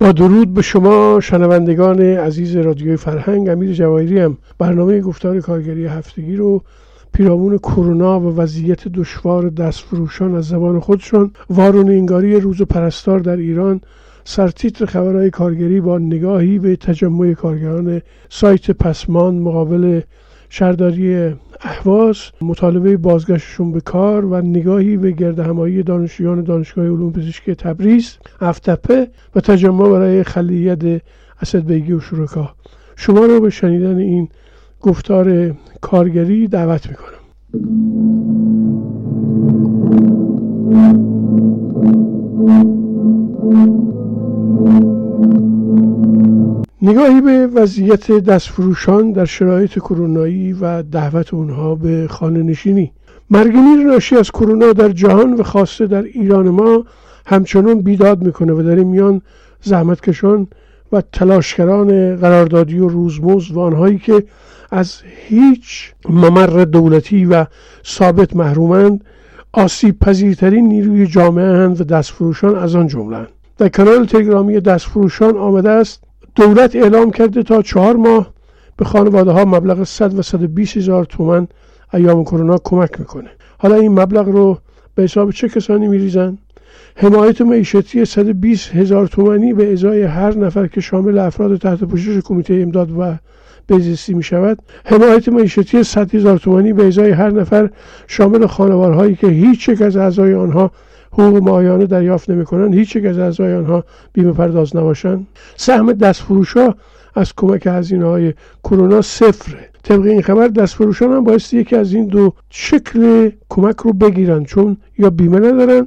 با درود به شما شنوندگان عزیز رادیوی فرهنگ امیر جواهری هم برنامه گفتار کارگری هفتگی رو پیرامون کرونا و وضعیت دشوار دستفروشان از زبان خودشان وارون انگاری روز پرستار در ایران سرتیتر خبرهای کارگری با نگاهی به تجمع کارگران سایت پسمان مقابل شهرداری احواز مطالبه بازگشتشون به کار و نگاهی به گرد همایی دانشجویان دانشگاه علوم پزشکی تبریز افتپه و تجمع برای خلیت اسد بیگی و شرکا. شما رو به شنیدن این گفتار کارگری دعوت می‌کنم. نگاهی به وضعیت دستفروشان در شرایط کرونایی و دعوت اونها به خانه نشینی. مرگمیر ناشی از کرونا در جهان و خاصه در ایران ما همچنان بیداد می‌کنه و در این میان زحمتکشان و تلاشگران قراردادی و روزمز و آنهایی که از هیچ ممر دولتی و ثابت محرومند آسیب پذیرترین نیروی جامعه هند و دستفروشان از آن جمله در کانال تلگرامی دستفروشان آمده است دولت اعلام کرده تا چهار ماه به خانواده ها مبلغ 100 و 120 هزار تومن ایام کرونا کمک می‌کنه. حالا این مبلغ رو به حساب چه کسانی میریزن؟ حمایت معیشتی 120 هزار تومانی به ازای هر نفر که شامل افراد تحت پوشش کمیته امداد و بهزیستی می شود حمایت معیشتی 100 هزار تومانی به ازای هر نفر شامل خانوارهایی که هیچ یک از اعضای آنها حقوق ماهیانه دریافت نمی‌کنند هیچ یک از اعضای آنها بیمه پرداز نباشند. سهم دستفروشها از کمک هزینه های کرونا صفره. طبق این خبر دستفروشان هم بایستی یکی از این دو شکل کمک رو بگیرن چون یا بیمه ندارن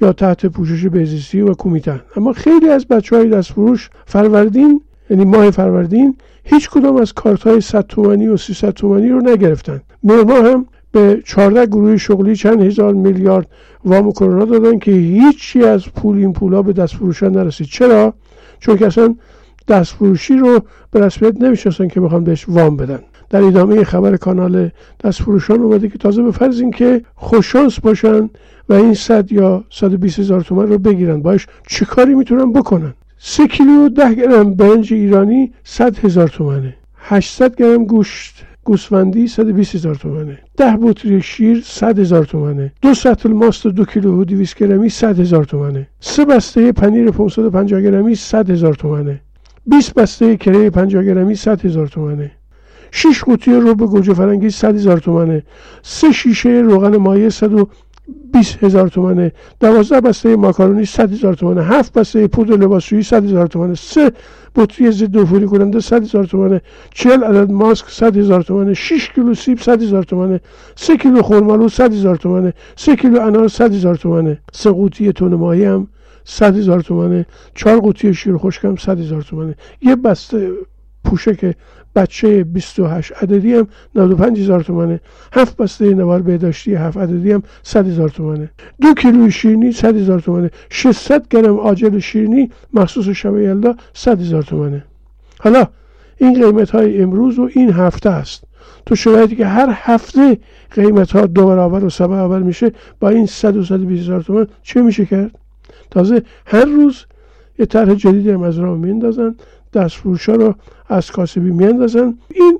یا تحت پوشش بهزیستی و کمیتن اما خیلی از بچه های دستفروش فروردین یعنی ماه فروردین هیچ کدام از کارت های 100 تومانی و 300 تومانی رو نگرفتن. مهرما هم به 14 گروه شغلی چند هزار میلیارد وام کرونا دادن که هیچی از پول این پولا به دست فروشان نرسید. چرا؟ چون که اصلا دست فروشی رو به رسمیت نمی‌شناسن که بخوان بهش وام بدن. در ادامه خبر کانال دست فروشان اومده که تازه به فرض اینکه خوششانس باشن و این 100 یا 120 هزار تومن رو بگیرن. باش چه کاری می‌تونن بکنن؟ سه کیلو ده گرم برنج ایرانی 100 هزار تومنه. 800 گرم گوشت. گوسفندی 120 هزار تومنه. ده بطری شیر 100 هزار تومنه. دو سطل ماست دو کیلو و 200 گرمی 100 هزار تومنه. سه بسته پنیر 550 گرمی 100 هزار تومنه. 20 بسته کره 50 گرمی 100 هزار تومنه. 6 قوطی رب گوجه فرنگی 100 هزار تومنه. سه شیشه روغن مایع 100 20 هزار تومنه دوازده بسته ماکارونی 100 هزار تومنه هفت بسته پودر لباسشویی 100 هزار تومنه سه بطری ضد عفونی کننده 100 هزار تومنه 40 عدد ماسک 100 هزار تومنه 6 کیلو سیب 100 هزار تومنه 3 کیلو خرمالو 100 هزار تومنه 3 کیلو انار 100 هزار تومنه سه قوطی تون ماهی هم 100 هزار تومنه 4 قوطی شیر خشکم 100 هزار تومنه. یه بسته پوشک بچه 28 عددی هم 95 هزار تومنه. هفت بسته نوار بهداشتی هفت عددی هم 100 هزار تومنه. دو کیلو شیرینی 100 هزار تومنه. 600 گرم آجل شیرینی مخصوص شب یلدا 100 هزار تومنه. حالا این قیمت های امروز و این هفته است. تو شرایطی که هر هفته قیمت ها دو برابر و سه برابر میشه با این 100 و 120 هزار تومن چه میشه کرد؟ تازه هر روز یه طرح جدیدی هم از راه میندازن. دستفروشا رو از کاسبی میاندازن. این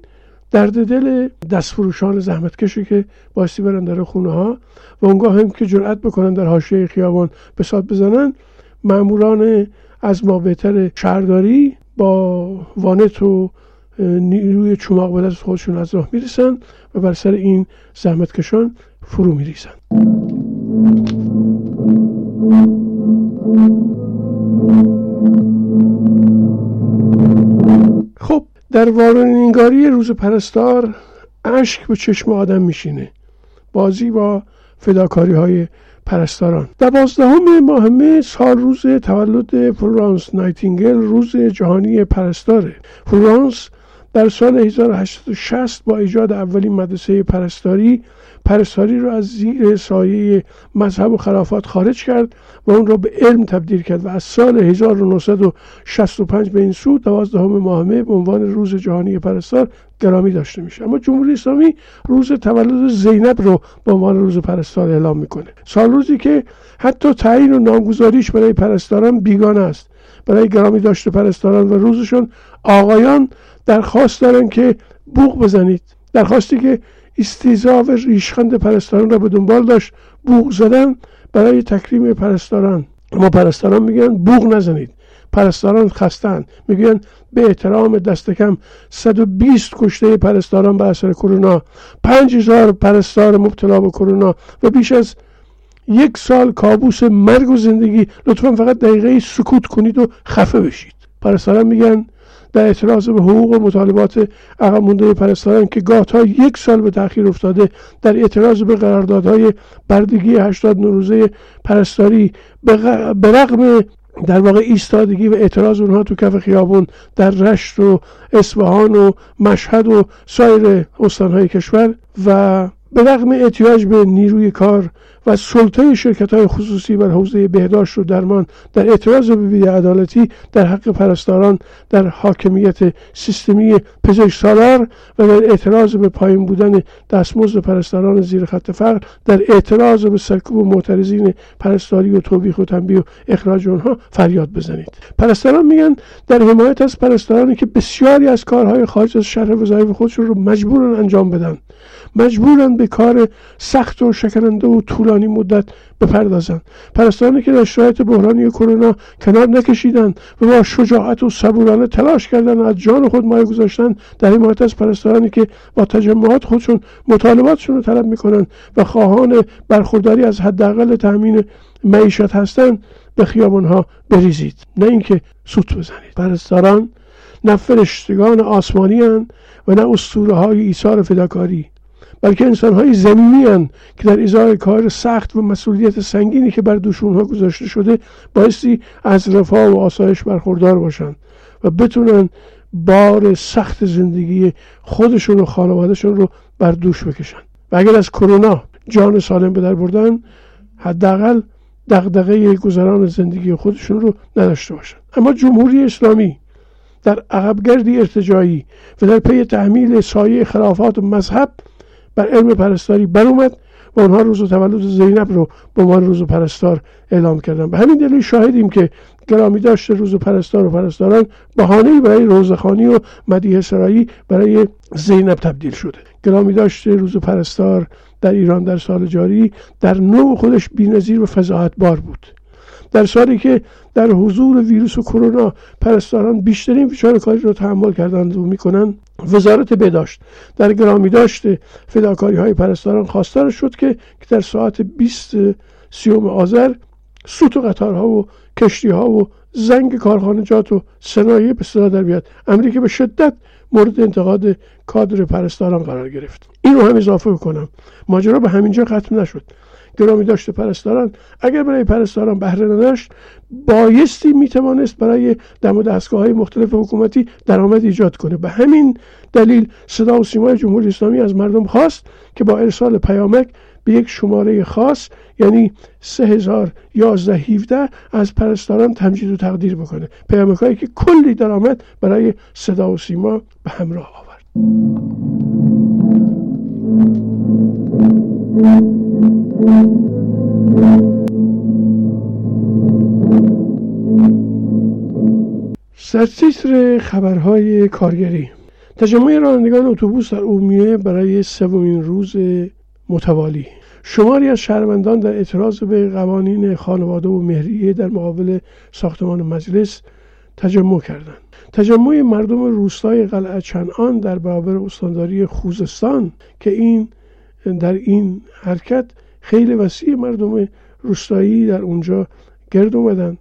درد دل دستفروشان زحمتکشی که باستی برن در خونه ها و اونگاه هم که جرأت بکنن در حاشیه خیابان بسات بزنن ماموران از ما بهتر شهرداری با وانت و نیروی چماق به دست خودشون از راه می‌رسن و بر سر این زحمتکشان فرو میریزن. خب در وارونه‌نگاری روز پرستار اشک به چشم آدم میشینه. بازی با فداکاری های پرستاران. دوازدهم ماه مه سال روز تولد فلورانس نایتینگل روز جهانی پرستاره. فلورانس در سال 1860 با ایجاد اولین مدرسه پرستاری پرستاری را از زیر سایه مذهب و خلافات خارج کرد و اون را به علم تبدیل کرد و از سال 1965 به این سو دوازدهم ماه به عنوان روز جهانی پرستار گرامی داشته میشه. اما جمهوری اسلامی روز تولد زینب رو به عنوان روز پرستار اعلام می‌کنه. سال روزی که حتی تعیین و نامگذاریش برای پرستاران بیگانه است. برای گرامی داشته پرستاران و روزشون آقایان درخواست دارن که بوق بزنید. درخواستی که استیزا و ریشخند پرستاران را به دنبال داشت بوق زدن برای تکریم پرستاران. اما پرستاران میگن بوق نزنید. پرستاران خستن میگن به احترام دست کم 120 کشته پرستاران به اثر کرونا 5000 پرستار مبتلا به کرونا و بیش از یک سال کابوس مرگ و زندگی. لطفا فقط دقیقه سکوت کنید و خفه بشید. پرستاران میگن در اعتراض به حقوق و مطالبات عقب مونده پرستاران که گاه تا یک سال به تاخیر افتاده در اعتراض به قراردادهای بردگی 80 نوروزه پرستاری به رغم در واقع ایستادگی و اعتراض اونها تو کف خیابون در رشت و اصفهان و مشهد و سایر استانهای کشور و به رغم احتیاج به نیروی کار و سلطه شرکت های خصوصی بر حوزه بهداشت و درمان در اعتراض به بیعدالتی در حق پرستاران در حاکمیت سیستمی پزشک سالار و در اعتراض به پایین بودن دستمزد پرستاران زیر خط فقر در اعتراض به سرکوب معترضین پرستاری و توبیخ و تنبیه و اخراج آنها فریاد بزنید. پرستاران میگن در حمایت از پرستارانی که بسیاری از کارهای خارج از شهر وظایف خودشون رو مجبورن انجام بدن. مجبورن به کار سخت و شکننده و طولانی مدت بپردازند پرستارانی که در شرایط بحرانی کرونا کنار نکشیدند و با شجاعت و صبورانه تلاش کردن از جان خود مایه گذاشتن در حمایت از پرستارانی که با تجمعات خودشون مطالباتشون رو طلب می‌کنن و خواهان برخورداری از حداقل تامین معیشت هستند به خیابانها بریزید. نه اینکه سوت بزنید. پرستاران نه فرشتگان آسمانی هن و نه اسطوره های ایثار فداکاری. بلکه انسان های زمینی هن که در ازای کار سخت و مسئولیت سنگینی که بر دوشون ها گذاشته شده بایستی از رفاه و آسایش برخوردار باشند و بتونن بار سخت زندگی خودشون و خانوادهشون رو بر دوش بکشن و اگر از کرونا جان سالم به در بردن حداقل دغدغه گذران زندگی خودشون رو نداشته باشن اما جمهوری اسلامی در عقبگردی ارتجایی و در پی تحمیل سایه خلافات و مذهب بر علم پرستاری اومد و اونها روز تولد زینب رو به عنوان روز پرستار اعلام کردن به همین دلیل شاهدیم که گرامی داشت روز پرستار و پرستاران بهانه برای روزخانی و مدیه سرایی برای زینب تبدیل شده. گرامی داشت روز پرستار در ایران در سال جاری در نوع خودش بینظیر و فضاحت بار بود. در سالی که در حضور ویروس و کرونا پرستاران بیشترین فشار کاری را تحمل کردند و می‌کنند. وزارت بهداشت. در گرامی داشت فداکاری های پرستاران خواستار شد که در ساعت 20 سیوم آذر سوت و قطارها و کشتی ها و زنگ کارخانجات و صنایع به صدا در بیاد. امری که به شدت مورد انتقاد کادر پرستاران قرار گرفت. این رو هم اضافه کنم ماجرا به همینجا ختم نشد. گرامی داشته پرستاران اگر برای پرستاران بهره نداشت بایستی می‌توانست برای دم و دستگاه های مختلف حکومتی درآمد ایجاد کنه. به همین دلیل صدا و سیمای جمهوری اسلامی از مردم خواست که با ارسال پیامک به یک شماره خاص یعنی 3011 17 از پرستاران تمجید و تقدیر بکنه. پیامک هایی که کلی درآمد برای صدا و سیما به همراه آورد. سرتیتر خبرهای کارگری. تجمع رانندگان اتوبوس در اومیه برای سومین روز متوالی. شماری از شهروندان در اعتراض به قوانین خانواده و مهریه در مقابل ساختمان مجلس تجمع کردند. تجمع مردم روستای قلعه چنان در برابر استانداری خوزستان که این در این حرکت خیلی وسیع مردم روستایی در اونجا گرد اومدن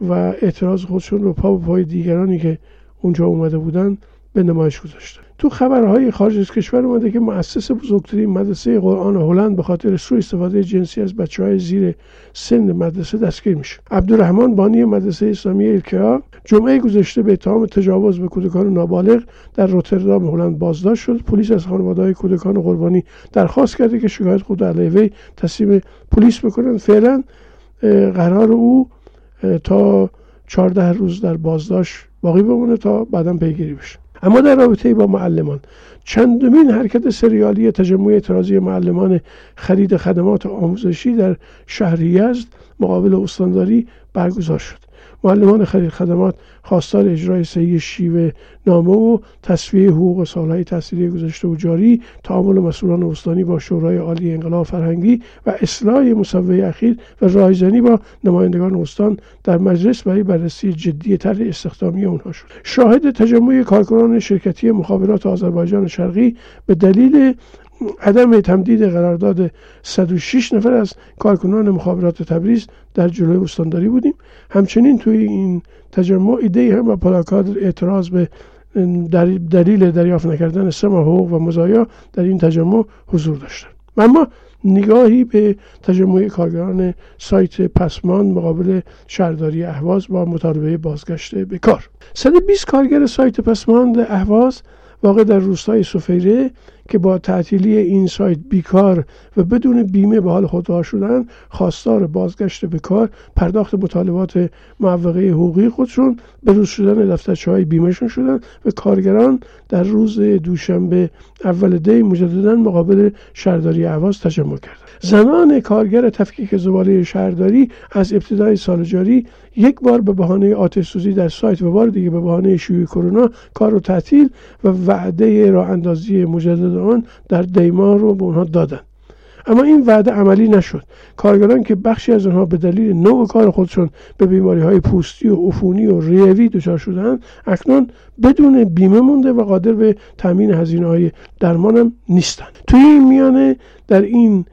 و اعتراض خودشون رو پا به پای دیگرانی که اونجا اومده بودن به نمایش گذاشتن. تو خبرهای خارج از کشور اومده که مؤسس بزرگترین مدرسه قرآن هلند به خاطر سوء استفاده جنسی از بچه های زیر سن مدرسه دستگیر میشه. عبدالرحمن بانی مدرسه اسلامی الکیا جمعه گذشته به اتهام تجاوز به کودکان نابالغ در روتردام هلند بازداشت شد. پلیس از خانواده کودکان قربانی درخواست کرده که شکایت خود علیه تسلیم پلیس بکنن فعلا قرار او تا 14 روز در بازداشت باقی بمونه تا بعدا پیگیری بشه. اما در رابطه با معلمان. چندمین حرکت سریالی تجمع اعتراضی معلمان خرید خدمات آموزشی در شهر یزد مقابل استانداری برگزار شد. معلمان خرید خدمات خواستار اجرای صحیح شیوه نامه و تصویه حقوق سالهای تحصیلی گذشته و جاری تعامل مسئولان استانی با شورای عالی انقلاب فرهنگی و اصلاح مصوبه اخیر و رایزنی با نمایندگان استان در مجلس برای بررسی جدی طرح استخدامی اونها شد. شاهد تجمع کارکنان شرکتی مخابرات آذربایجان شرقی به دلیل عدم تمدید قرارداد 106 نفر از کارکنان مخابرات تبریز در جلوی استانداری بودیم. همچنین توی این تجمع ایده هم و پلاکارد اعتراض به دلیل دریافت نکردن سه حقوق و مزایا در این تجمع حضور داشتن اما نگاهی به تجمع کارگران سایت پسمان مقابل شهرداری اهواز با مطالبه بازگشت به کار. 120 کارگر سایت پسمان اهواز واقع در روستای سفیره که با تعطیلی این سایت بیکار و بدون بیمه به حال خود شدن خواستار بازگشت به کار پرداخت مطالبات معوقه حقوقی خودشون به روز شدن دفترچه های بیمهشون شدن و کارگران در روز دوشنبه اول دی مجددا مقابل شهرداری عواز تجمع کردند. زنان کارگر تفکیک زباله شهرداری از ابتدای سال جاری یک بار به بهانه آتش سوزی در سایت و بار دیگه به بهانه شیوع کرونا کار رو تعطیل و وعده راه اندازی آن در دیمار رو به اونها دادن. اما این وعده عملی نشد. کارگران که بخشی از آنها به دلیل نوع کار خودشون به بیماری های پوستی و عفونی و ریوی دچار شدن اکنون بدون بیمه مونده و قادر به تامین هزینه های درمان هم نیستن. توی این میانه در این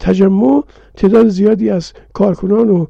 تجمع تعداد زیادی از کارکنان و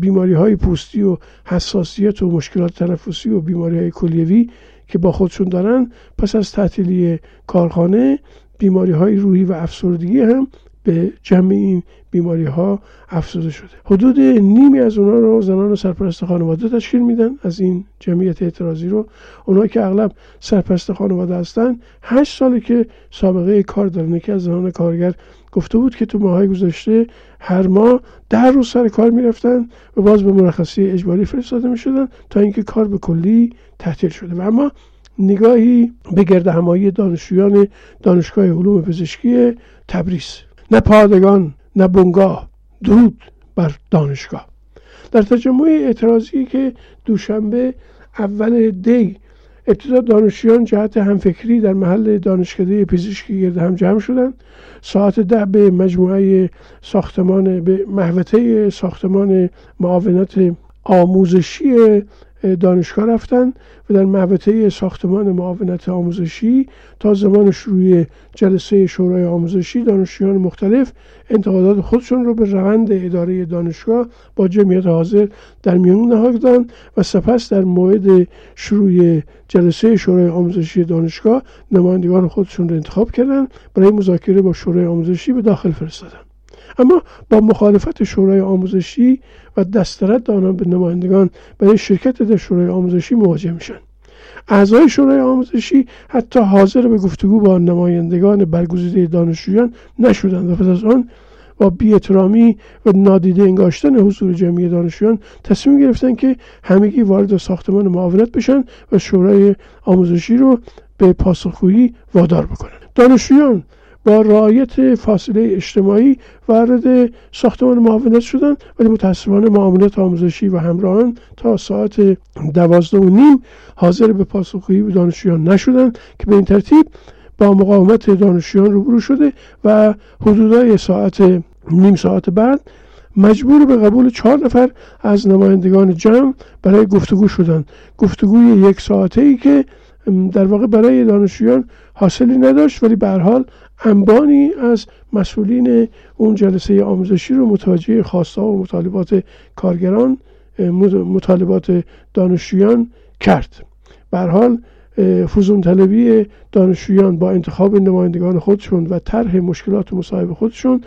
بیماری های پوستی و حساسیت و مشکلات تنفسی و بیماری های کلیوی که با خودشون دارن پس از تعطیلی کارخانه بیماری های روحی و افسردگی هم به جمع این بیماری ها افزوده شده. حدود نیمی از اونها رو زنان و سرپرست خانواده تشکیل میدن از این جمعیت اعتراضی رو. اونها که اغلب سرپرست خانواده هستن هشت ساله که سابقه کار دارن. که از زنان کارگر گفته بود که تو ماهای گذشته هر ماه ده روز سر کار می‌رفتن و باز به مرخصی اجباری فرستاده می‌شدن تا اینکه کار به کلی تعطیل شده. و اما نگاهی به گرد همایی دانشجویان دانشگاه علوم پزشکی تبریز. نه پادگان نه بنگاه. درود بر دانشگاه. در تجمع اعتراضی که دوشنبه اول دی ابتدا دانشجویان جهت همفکری در محل دانشکده پزشکی گرد هم جمع شدند ساعت ده به مجموعه ساختمان به محوطه ساختمان معاونت آموزشی دانشگاه رفتن و در محوطه ساختمان معاونت آموزشی تا زمان شروع جلسه شورای آموزشی دانشجویان مختلف انتقادات خودشون رو به روند اداره دانشگاه با جمعیت حاضر در میان نهادند و سپس در موعد شروع جلسه شورای آموزشی دانشگاه نمایندگان خودشون رو انتخاب کردند برای مذاکره با شورای آموزشی به داخل فرستادن. اما با مخالفت شورای آموزشی و دسترد آنان به نمایندگان برای شرکت در شورای آموزشی مواجه میشن. اعضای شورای آموزشی حتی حاضر به گفتگو با نمایندگان برگزیده دانشجویان نشدند و پس از آن با بیاحترامی و نادیده انگاشتن حضور جمعی دانشجویان تصمیم گرفتن که همگی وارد ساختمان معاونت بشن و شورای آموزشی رو به پاسخگویی وادار بکنن. دانشجویان با رعایت فاصله اجتماعی وارد ساختمان معاونت شدن ولی متاسفانه معاملات آموزشی و همراهان تا ساعت دوازده و نیم حاضر به پاسخگویی به دانشجویان نشدند که به این ترتیب با مقاومت دانشجویان روبرو شده و حدودای ساعت نیم ساعت بعد مجبور به قبول چهار نفر از نمایندگان جمع برای گفتگو شدند. گفتگوی یک ساعته ای که در واقع برای دانشجویان حاصلی نداشت ولی به حال انبانی از مسئولین اون جلسه آموزشی رو متوجه خواسته و مطالبات کارگران مطالبات دانشجویان کرد. به حال فوزون طلبی دانشجویان با انتخاب نمایندگان خودشون و طرح مشکلات مصاحبه خودشون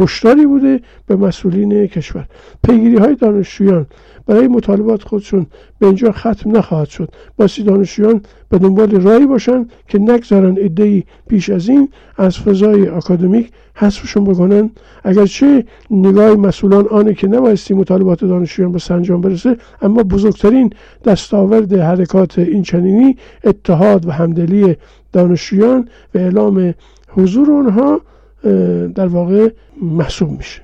هشداری بوده به مسئولین کشور. پیگیری های دانشجویان برای مطالبات خودشون به اینجا ختم نخواهد شد. باسی دانشجویان به دنبال رایی باشن که نگذارن ای پیش از این از فضای آکادمیک حذفشون بکنن. اگرچه نگاه مسئولان آنه که نبایستی مطالبات دانشجویان به سنجام برسه اما بزرگترین دستاورد حرکات این چنینی اتحاد و همدلی دانشجویان و اعلام حضور اونها در واقع محسوب میشه.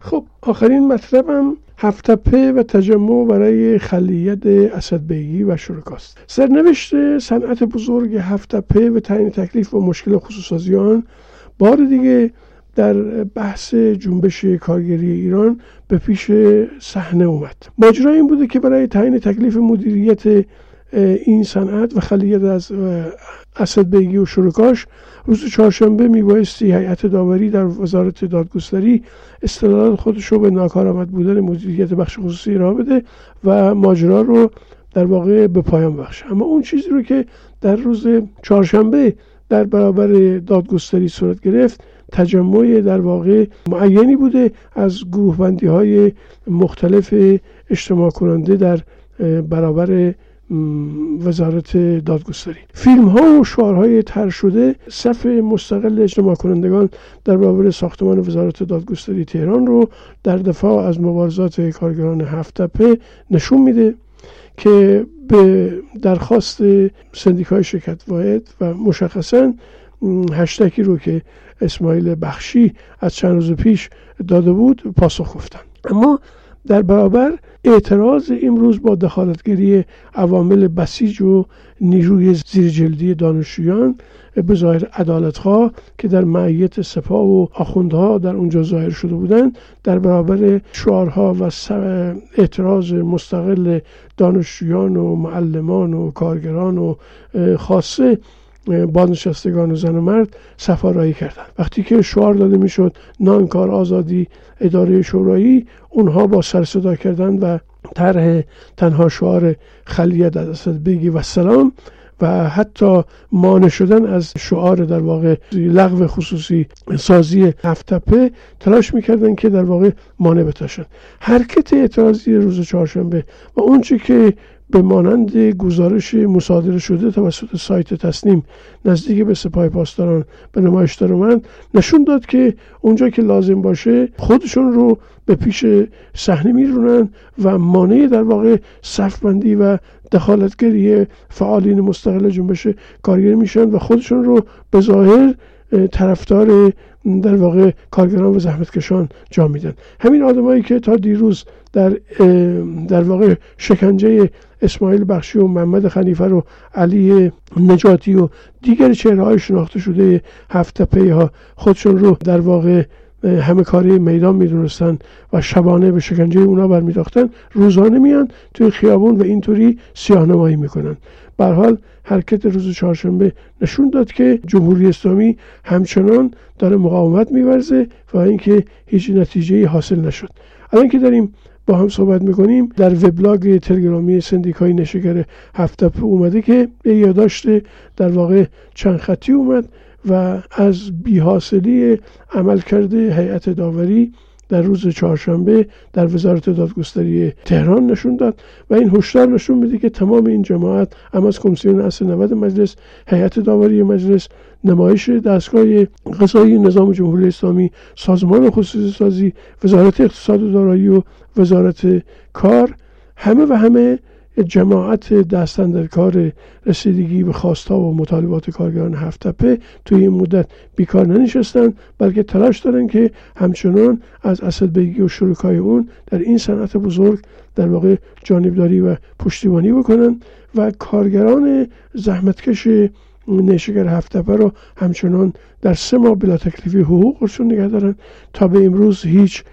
خب آخرین مطلبم هفتپه و تجمع برای خلیت اسدبیگی و شرکاست. سرنوشت صنعت بزرگ هفتپه و تعیین تکلیف و مشکل خصوص آن بار دیگه در بحث جنبش کارگری ایران به پیش صحنه اومد. ماجرا این بوده که برای تعیین تکلیف مدیریت این صنعت و خلیت از اسد بیگی و شرکاش روز چهارشنبه میبایستی هیئت داوری در وزارت دادگستری استدلال خودش رو به ناکارآمد بودن مدیریت بخش خصوصی را بده و ماجرا رو در واقع به پایان بخشه اما اون چیزی رو که در روز چهارشنبه در برابر دادگستری صورت گرفت تجمع در واقع معینی بوده از گروه بندی های مختلف اجتماع کننده در برابر وزارت دادگستری. فیلم ها و شعارهای تر شده صف مستقل اجتماع کنندگان در برابر ساختمان وزارت دادگستری تهران رو در دفاع از مبارزات کارگران هفتپه نشون میده که به درخواست سندیکای شرکت واحد و مشخصا هشتکی رو که اسماعیل بخشی از چند روز پیش داده بود پاسخ گفتن اما در برابر اعتراض امروز با دخالتگری عوامل بسیج و نیروی زیرجلدی دانشجویان به ظاهر عدالتخواه که در معیت سپاه و آخوندها در اونجا ظاهر شده بودند در برابر شعارها و اعتراض مستقل دانشجویان و معلمان و کارگران و خاصه بازنشستگان و زن و مرد سفارایی کردند. وقتی که شعار داده می‌شد نانکار آزادی اداره شورایی اونها با سر صدا کردن و طرح تنها شعار خلیت از بگی و سلام و حتی مانع شدن از شعار در واقع لغو خصوصی سازی هفتپه تلاش می‌کردن که در واقع مانع بتاشن. حرکت اعتراضی روز چهارشنبه و اونچه که به مانند گزارش مصادره شده توسط سایت تصنیم نزدیک به سپاه پاسداران به نمایش در اومد نشون داد که اونجا که لازم باشه خودشون رو به پیش صحنه میرونن و مانع در واقع صفبندی و دخالتگری فعالین مستقل جنبش کارگری میشن و خودشون رو به ظاهر طرفدار در واقع کارگران و زحمتکشان جا میدن. همین آدمایی که تا دیروز در در واقع شکنجه اسماعیل بخشی و محمد خلیفه رو علی نجاتی و دیگر چهره های شناخته شده هفته پی ها خودشون رو در واقع همه کاری میدان می‌دونستن و شبانه به شکنجه اونا برمیداختن. روزانه میان توی خیابون و اینطوری سیاهنمایی می‌کنن. به حال حرکت روز چهارشنبه نشون داد که جمهوری اسلامی همچنان داره مقاومت میورزه و اینکه هیچ نتیجه حاصل نشد. الان که داریم با هم صحبت می‌کنیم در وبلاگ تلگرامی سندیکای نشگر هفته اومده که یادداشت در واقع چند خطی اومد. و از بیحاصلی عمل کرده هیئت داوری در روز چهارشنبه در وزارت دادگستری تهران نشون داد و این هشدار نشون میده که تمام این جماعت هم از کمیسیون اصل 90 مجلس هیئت داوری مجلس نمایش دستگاه قضایی نظام جمهوری اسلامی سازمان خصوصی سازی وزارت اقتصاد و دارایی و وزارت کار همه و همه جماعت دستن در کار رسیدگی به خواستا و مطالبات کارگران هفتپه توی این مدت بیکار ننشستن بلکه تلاش دارن که همچنان از اصل بگی و شرکای اون در این صنعت بزرگ در واقع جانبداری و پشتیبانی بکنن و کارگران زحمتکش نشگر هفتپه رو همچنان در سه ماه بلا تکلیفی حقوقشون نگه دارن تا به امروز هیچ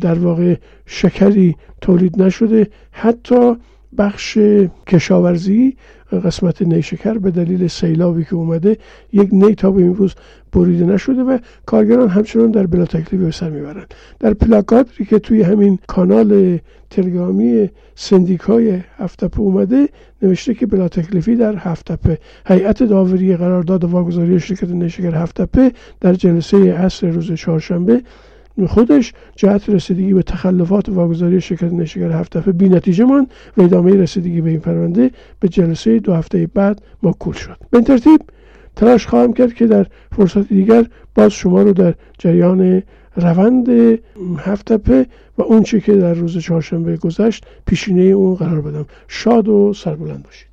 در واقع شکری تولید نشده. حتی بخش کشاورزی قسمت نیشکر به دلیل سیلابی که اومده یک نی تا به روز بریده نشده و کارگران همچنان در بلا تکلیفی به سر می‌برند. در پلاکادری که توی همین کانال تلگرامی سندیکای هفتپه اومده نوشته که بلا تکلیفی در هفتپه هیئت داوری قرارداد واگذاری شرکت نیشکر هفتپه در جلسه عصر روز چهارشنبه خودش جهت رسیدگی به تخلفات واگذاری شرکت نشگر هفت دفعه بی نتیجه من و ادامه رسیدگی به این پرونده به جلسه دو هفته بعد ماکول شد. به ترتیب تلاش خواهم کرد که در فرصت دیگر باز شما رو در جریان روند هفت دفعه و اون چی که در روز چهارشنبه گذشت پیشینه اون قرار بدم. شاد و سربلند باشید.